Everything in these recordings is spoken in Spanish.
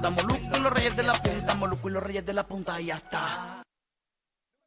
punta, Molusco y los reyes de la punta, Molusco y los reyes de la punta, y ya está.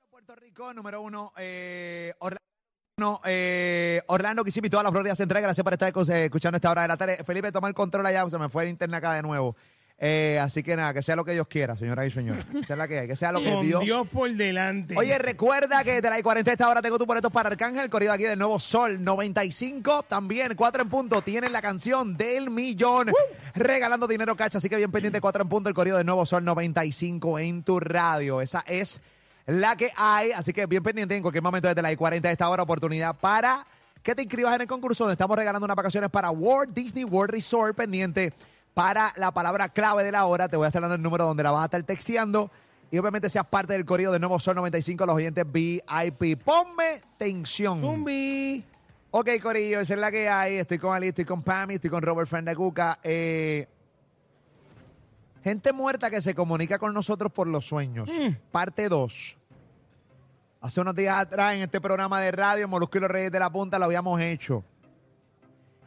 Puerto Rico, número uno, eh, Orlando, eh, Orlando toda la Florida Central. Gracias por estar escuchando esta hora de la tarde. Felipe, toma el control allá, se me fue el internet acá de nuevo. Eh, así que nada, que sea lo que Dios quiera, señoras y señores. Que sea, la que, hay, que sea lo que Con Dios. Dios. por delante. Oye, recuerda que de la I-40 esta hora tengo tus boletos para Arcángel, corrido aquí del Nuevo Sol 95. También 4 en punto tienen la canción del millón. Regalando dinero cacha, así que bien pendiente 4 en punto el corrido del Nuevo Sol 95 en tu radio. Esa es la que hay, así que bien pendiente en cualquier momento desde la I-40 esta hora oportunidad para que te inscribas en el concurso donde estamos regalando unas vacaciones para Walt Disney World Resort pendiente para la palabra clave de la hora. Te voy a estar dando el número donde la vas a estar texteando. Y obviamente seas parte del corrido de Nuevo Sol 95, los oyentes VIP. Ponme tensión. Zumbi. Ok, Corillo, esa es la que hay. Estoy con Ali, estoy con Pammy, estoy con Robert Frendacuca. Eh, gente muerta que se comunica con nosotros por los sueños. Parte 2. Hace unos días atrás en este programa de radio, Molusco y los Reyes de la Punta, lo habíamos hecho.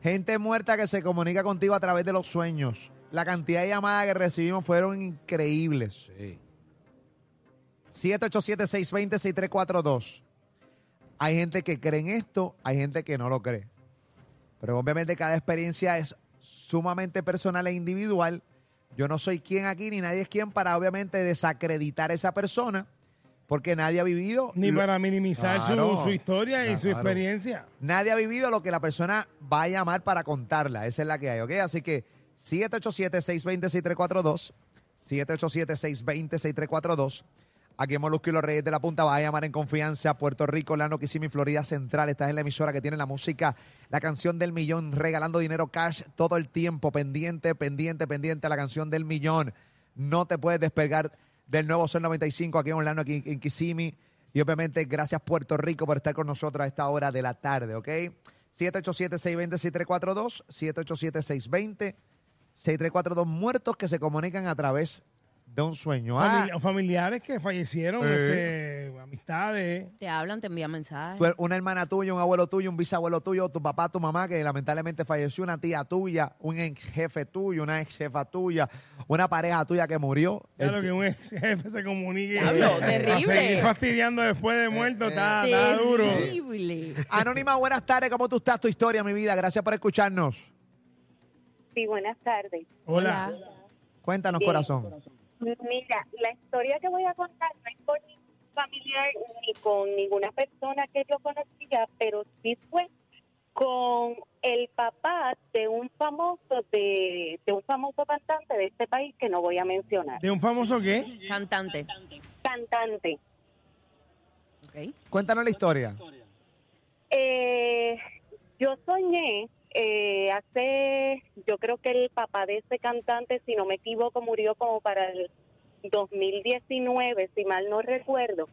Gente muerta que se comunica contigo a través de los sueños. La cantidad de llamadas que recibimos fueron increíbles. 787-620-6342. Hay gente que cree en esto, hay gente que no lo cree. Pero obviamente cada experiencia es sumamente personal e individual. Yo no soy quien aquí, ni nadie es quien para obviamente desacreditar a esa persona, porque nadie ha vivido. Ni lo- para minimizar su- Claro. su, historia y su Claro. experiencia. Nadie ha vivido lo que la persona va a llamar para contarla. Esa es la que hay, ¿ok? Así que 787-620-6342. 787-620-6342. Aquí en Molusco y los Reyes de la Punta vas a llamar en confianza. Puerto Rico, Lano, Kissimmee, Florida Central. Estás en la emisora que tiene la música, la canción del millón, regalando dinero cash todo el tiempo. Pendiente, pendiente, pendiente a la canción del millón. No te puedes despegar del nuevo Sol 95 aquí en Orlando, aquí en Kissimmee. Y obviamente, gracias Puerto Rico por estar con nosotros a esta hora de la tarde, ¿ok? 787-620-6342, 787-620-6342, muertos que se comunican a través de un sueño. Ah, Famili- familiares que fallecieron, Eh. este, amistades. Te hablan, te envían mensajes. tú- una hermana tuya, un abuelo tuyo, un bisabuelo tuyo, tu papá, tu mamá, que lamentablemente falleció, una tía tuya, un ex jefe tuyo, una ex jefa tuya, una pareja tuya que murió. Claro Este, que un ex jefe se comunique. Diablo, A terrible. seguir fastidiando después de muerto, está, está duro. Terrible. Anónima, buenas tardes, ¿cómo tú estás? Tu historia, mi vida. Gracias por escucharnos. Sí, buenas tardes. Hola. Cuéntanos, corazón. Mira, la historia que voy a contar no es con ningún familiar ni con ninguna persona que yo conocía, pero sí fue con el papá de un famoso de, de un famoso cantante de este país que no voy a mencionar. ¿De un famoso qué? Cantante. Cantante. Ok. Cuéntanos la historia. Eh, yo soñé eh, hace, yo creo que el papá de ese cantante, si no me equivoco, murió como para el 2019, si mal no recuerdo.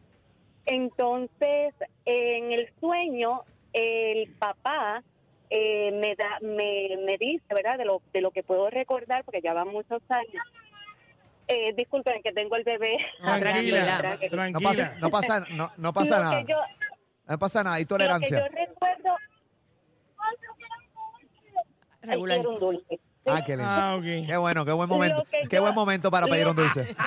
Entonces, en el sueño, el papá eh, me da, me, me dice, ¿verdad? De lo, de lo que puedo recordar, porque ya van muchos años. Eh, disculpen que tengo el bebé. Tranquila, atrás. No tranquila. pasa, no pasa, no, no pasa nada. yo- No pasa nada. Hay lo que tolerancia. yo recuerdo Ay, Regular. quiero un dulce. Ah, qué lindo. Ah, ok. Qué bueno, qué buen momento. Lo que Qué yo- buen momento para pedir un dulce.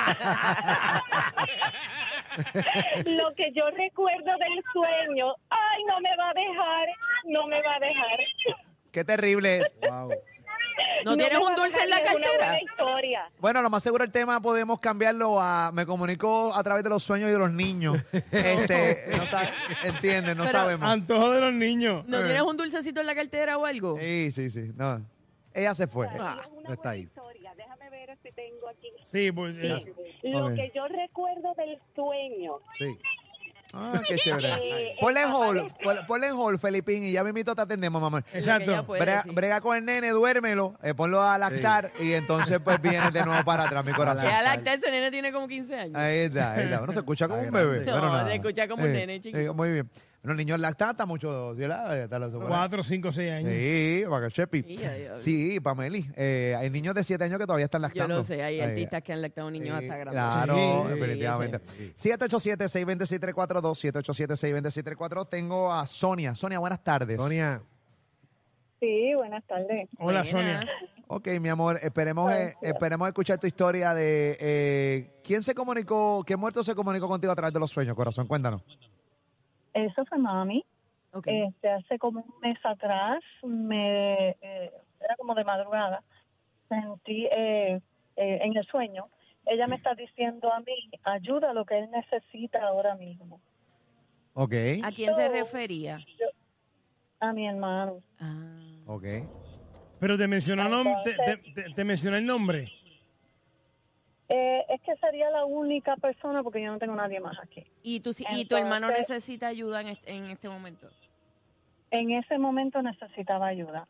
Lo que yo recuerdo del sueño, ay, no me va a dejar, no me va a dejar. Qué terrible. ¿No, tienes un dulce en la cartera? historia. Bueno, lo más seguro el tema podemos cambiarlo a me comunico a través de los sueños y de los niños. Este, no entiendes, no Pero- sabemos. Antojo de los niños. ¿No Eh. tienes un dulcecito en la cartera o algo? Sí, sí, sí. No. Ella se fue. Ah. No está buena ahí. historia. Déjame ver si tengo aquí. Sí, pues. eh, Lo que yo recuerdo del sueño. Sí. Ah, qué chévere. Eh, Ponle en pon- ponle en hold, Felipín, y ya mismito te atendemos, mamá. Exacto. puede, Brega, sí. brega con el nene, duérmelo, eh, ponlo a lactar y entonces pues vienes de nuevo para atrás, mi corazón. Que a lactar, ese nene tiene como 15 años. Ahí está, ahí está. Bueno, se escucha como un bebé. No, Bueno, nada. se escucha como un nene chiquito. muy bien. Los niños lactan hasta mucho. ¿sí, la- hasta la- Cuatro, cinco, seis años. Sí, para que Chepi. Sí. Sí, Pameli. Eh, hay niños de 7 años que todavía están Yo lactando. lo sé, hay Ahí. artistas que han lactado niños Sí, hasta grandes. Claro, Sí, definitivamente. 787-620-6342, 787-620-6342. Tengo a Sonia. Sonia, buenas tardes. Sonia, Sí, buenas tardes. Hola, Buenas. Sonia. Ok, mi amor, esperemos, eh, esperemos escuchar tu historia de eh, quién se comunicó, qué muerto se comunicó contigo a través de los sueños, corazón. Cuéntanos. Eso fue mami. Ok. Este, hace como un mes atrás, me eh, era como de madrugada, sentí eh, eh, en el sueño, ella me está diciendo a mí, ayuda a lo que él necesita ahora mismo. Ok, ¿A quién se refería? A mi hermano. Ah. ok. Pero te mencionó, nom- te, Entonces- te- te- te mencionó el nombre. Eh, es que sería la única persona porque yo no tengo nadie más aquí. ¿Y, tu, y tu hermano Entonces- necesita ayuda en este, en este momento? En ese momento necesitaba ayuda.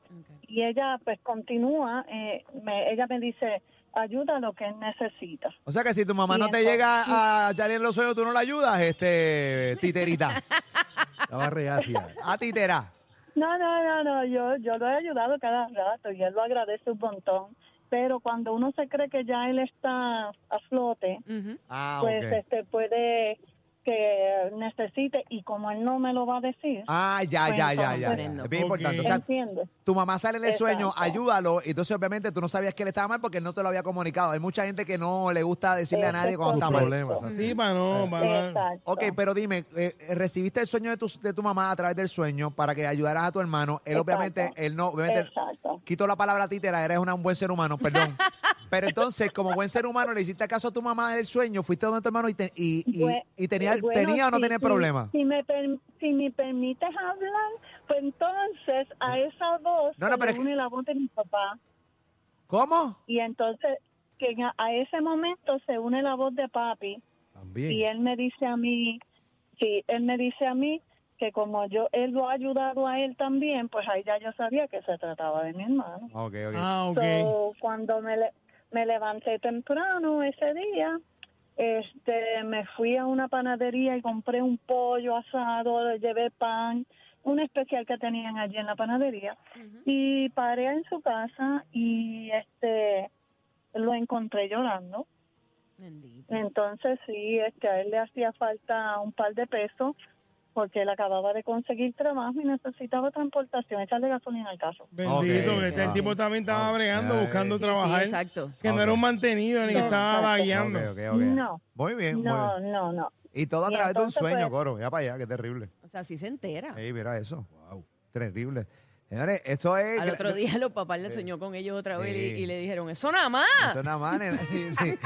Y ella pues continúa, eh, me- ella me dice, ayuda a lo que él necesita. O sea que si tu mamá Y no te entonces- llega a echar en los sueños, tú no la ayudas, este, titerita. Estaba reacia. A titera. No, no, no, no, yo, yo lo he ayudado cada rato y él lo agradece un montón. Pero cuando uno se cree que ya él está a flote. Ah, pues este puede que necesite y como él no me lo va a decir, Ah, ya, Pues ya, ya, ya. Es bien importante. O sea, ¿entiendes? tu mamá sale en el sueño, Exacto. ayúdalo, y entonces obviamente tú no sabías que él estaba mal porque él no te lo había comunicado. Hay mucha gente que no le gusta decirle a nadie cuando está mal. problemas. así. Sí, para no, para no- Exacto. Ok, pero dime, eh, ¿recibiste el sueño de tu, de tu mamá a través del sueño para que ayudaras a tu hermano? Él Exacto. obviamente, él no, obviamente, Exacto. Quito la palabra títera, eres una- un buen ser humano, perdón. Pero entonces, como buen ser humano, le hiciste caso a tu mamá del sueño, fuiste donde tu hermano y, te- y, y- y tenía, eh, bueno, tenía o no si- tenía si- problema. Si me, per- si me permites hablar, pues entonces a esa voz No, no, se es que- une la voz de mi papá. ¿Cómo? Y entonces que a- ese momento se une la voz de papi y También. él me dice a mí, sí, él me dice a mí que como yo él lo ha ayudado a él también, pues ahí ya yo sabía que se trataba de mi hermano. Ok, ok. Ah, ok. So, cuando me, le- me levanté temprano ese día, este, me fui a una panadería y compré un pollo asado, le llevé pan, un especial que tenían allí en la panadería y paré en su casa y este lo encontré llorando. Bendito. Entonces sí, este, a él le hacía falta un par de pesos porque él acababa de conseguir trabajo y necesitaba transportación, echarle gasolina al carro. Bendito, Ok. que este- el tipo también estaba bregando, buscando Sí, sí, trabajar. exacto. que no era un mantenido ni No, estaba vagueando. No, Muy bien, muy bien. no, no, no. Y todo a través de un sueño, pues- Coro. Ya para allá, qué terrible. O sea, sí se entera. Ey, mira eso. Terrible. Señores, esto es... Al otro día los papás le soñó con ellos otra vez y, Sí. y le dijeron, eso nada más. Eso nada más, nena. Sí, sí.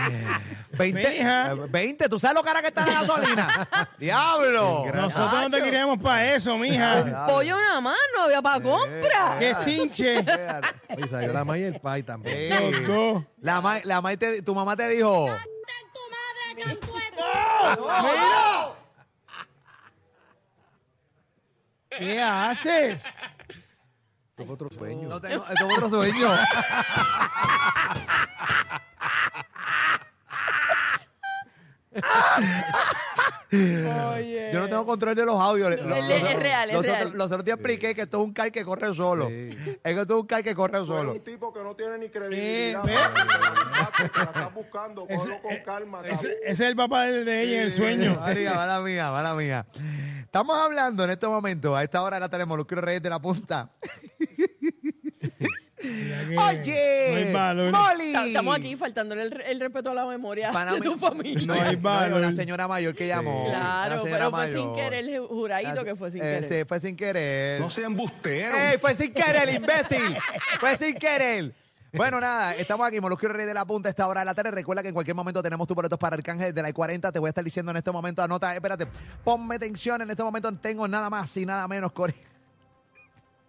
20, Mija. eh, 20, ¿tú sabes lo cara que está la gasolina? ¡Diablo! Nosotros no te Nacho. queríamos para eso, mija. Diablo. Pollo nada más, no había para compra. ¡Qué tinche! Fíjate. Y salió la May y el Pai también. Los dos. La ma, la ma te- tu mamá te dijo... ¿Qué haces? Eso fue otro sueño. No tengo, otro sueño. Yo no tengo control de los audios. Los- es los- real, es los real. otros- Los otros días expliqué que esto es un car que corre solo. Sí. Es que esto es un car que corre solo. un tipo que no tiene ni Eh, credibilidad. estás buscando, cógelo con calma. ese- es el papá de, de ella en el sueño. Mala mía, mala mía. Estamos hablando en este momento, a esta hora la tenemos, los quiero reyes de la punta. Oye, No. Molly. Ta- Estamos aquí faltándole el, el respeto a la memoria Para de tu familia. No hay valor. una señora mayor que llamó. Claro, pero fue sin querer, el juradito que fue sin Eh, querer. sí, fue sin querer. No sea embustero. ¡Ey, fue sin querer, imbécil! ¡Fue sin querer! Bueno, nada, estamos aquí, Molusquio Rey de la Punta, a esta hora de la tarde. Recuerda que en cualquier momento tenemos tus boletos para Arcángel de la I-40. Te voy a estar diciendo en este momento, anota, espérate, ponme atención, en este momento tengo nada más y nada menos, Cori.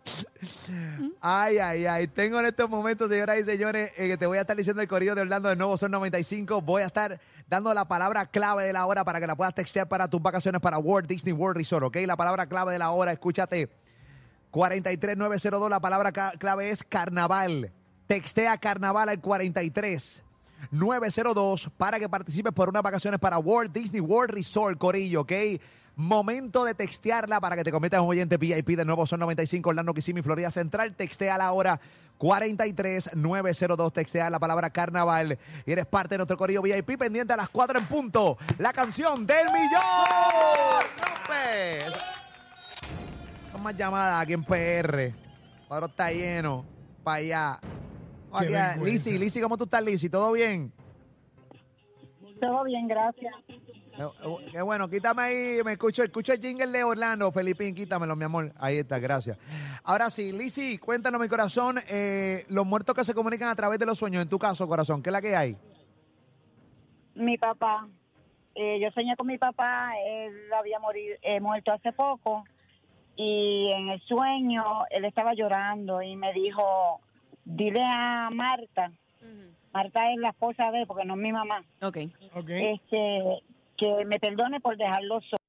Ay, ay, ay. Tengo en estos momentos, señoras y señores, eh, que te voy a estar diciendo el corrido de Orlando de Nuevo Son 95. Voy a estar dando la palabra clave de la hora para que la puedas textear para tus vacaciones para Walt Disney World Resort, ¿ok? La palabra clave de la hora, escúchate. 43902, la palabra clave es carnaval. Textea carnaval al 43902 para que participes por unas vacaciones para Walt Disney World Resort, Corillo, ¿ok? Momento de textearla para que te conviertas en un oyente VIP de nuevo Son 95 Orlando, Kissimmee, Florida Central. Textea la hora 43902. Textea la palabra carnaval y eres parte de nuestro Corillo VIP pendiente a las 4 en punto. La canción del millón. ¡Rompe! Son más llamadas aquí en PR. Ahora está lleno. Para allá. Lizzy, Lizzy, ¿cómo tú estás, Lizzy? ¿Todo bien? Todo bien, gracias. Eh, Qué bueno, quítame ahí, me escucho, escucho el jingle de Orlando, Felipín, quítamelo, mi amor. Ahí está, gracias. Ahora sí, Lizzy, cuéntanos, mi corazón, eh, los muertos que se comunican a través de los sueños, en tu caso, corazón, ¿qué es la que hay? Mi papá, eh, yo soñé con mi papá, él había morido, eh, muerto hace poco y en el sueño él estaba llorando y me dijo, dile a Marta, Marta es la esposa de él porque no es mi mamá, Ok. Ok. este, que me perdone por dejarlo solo.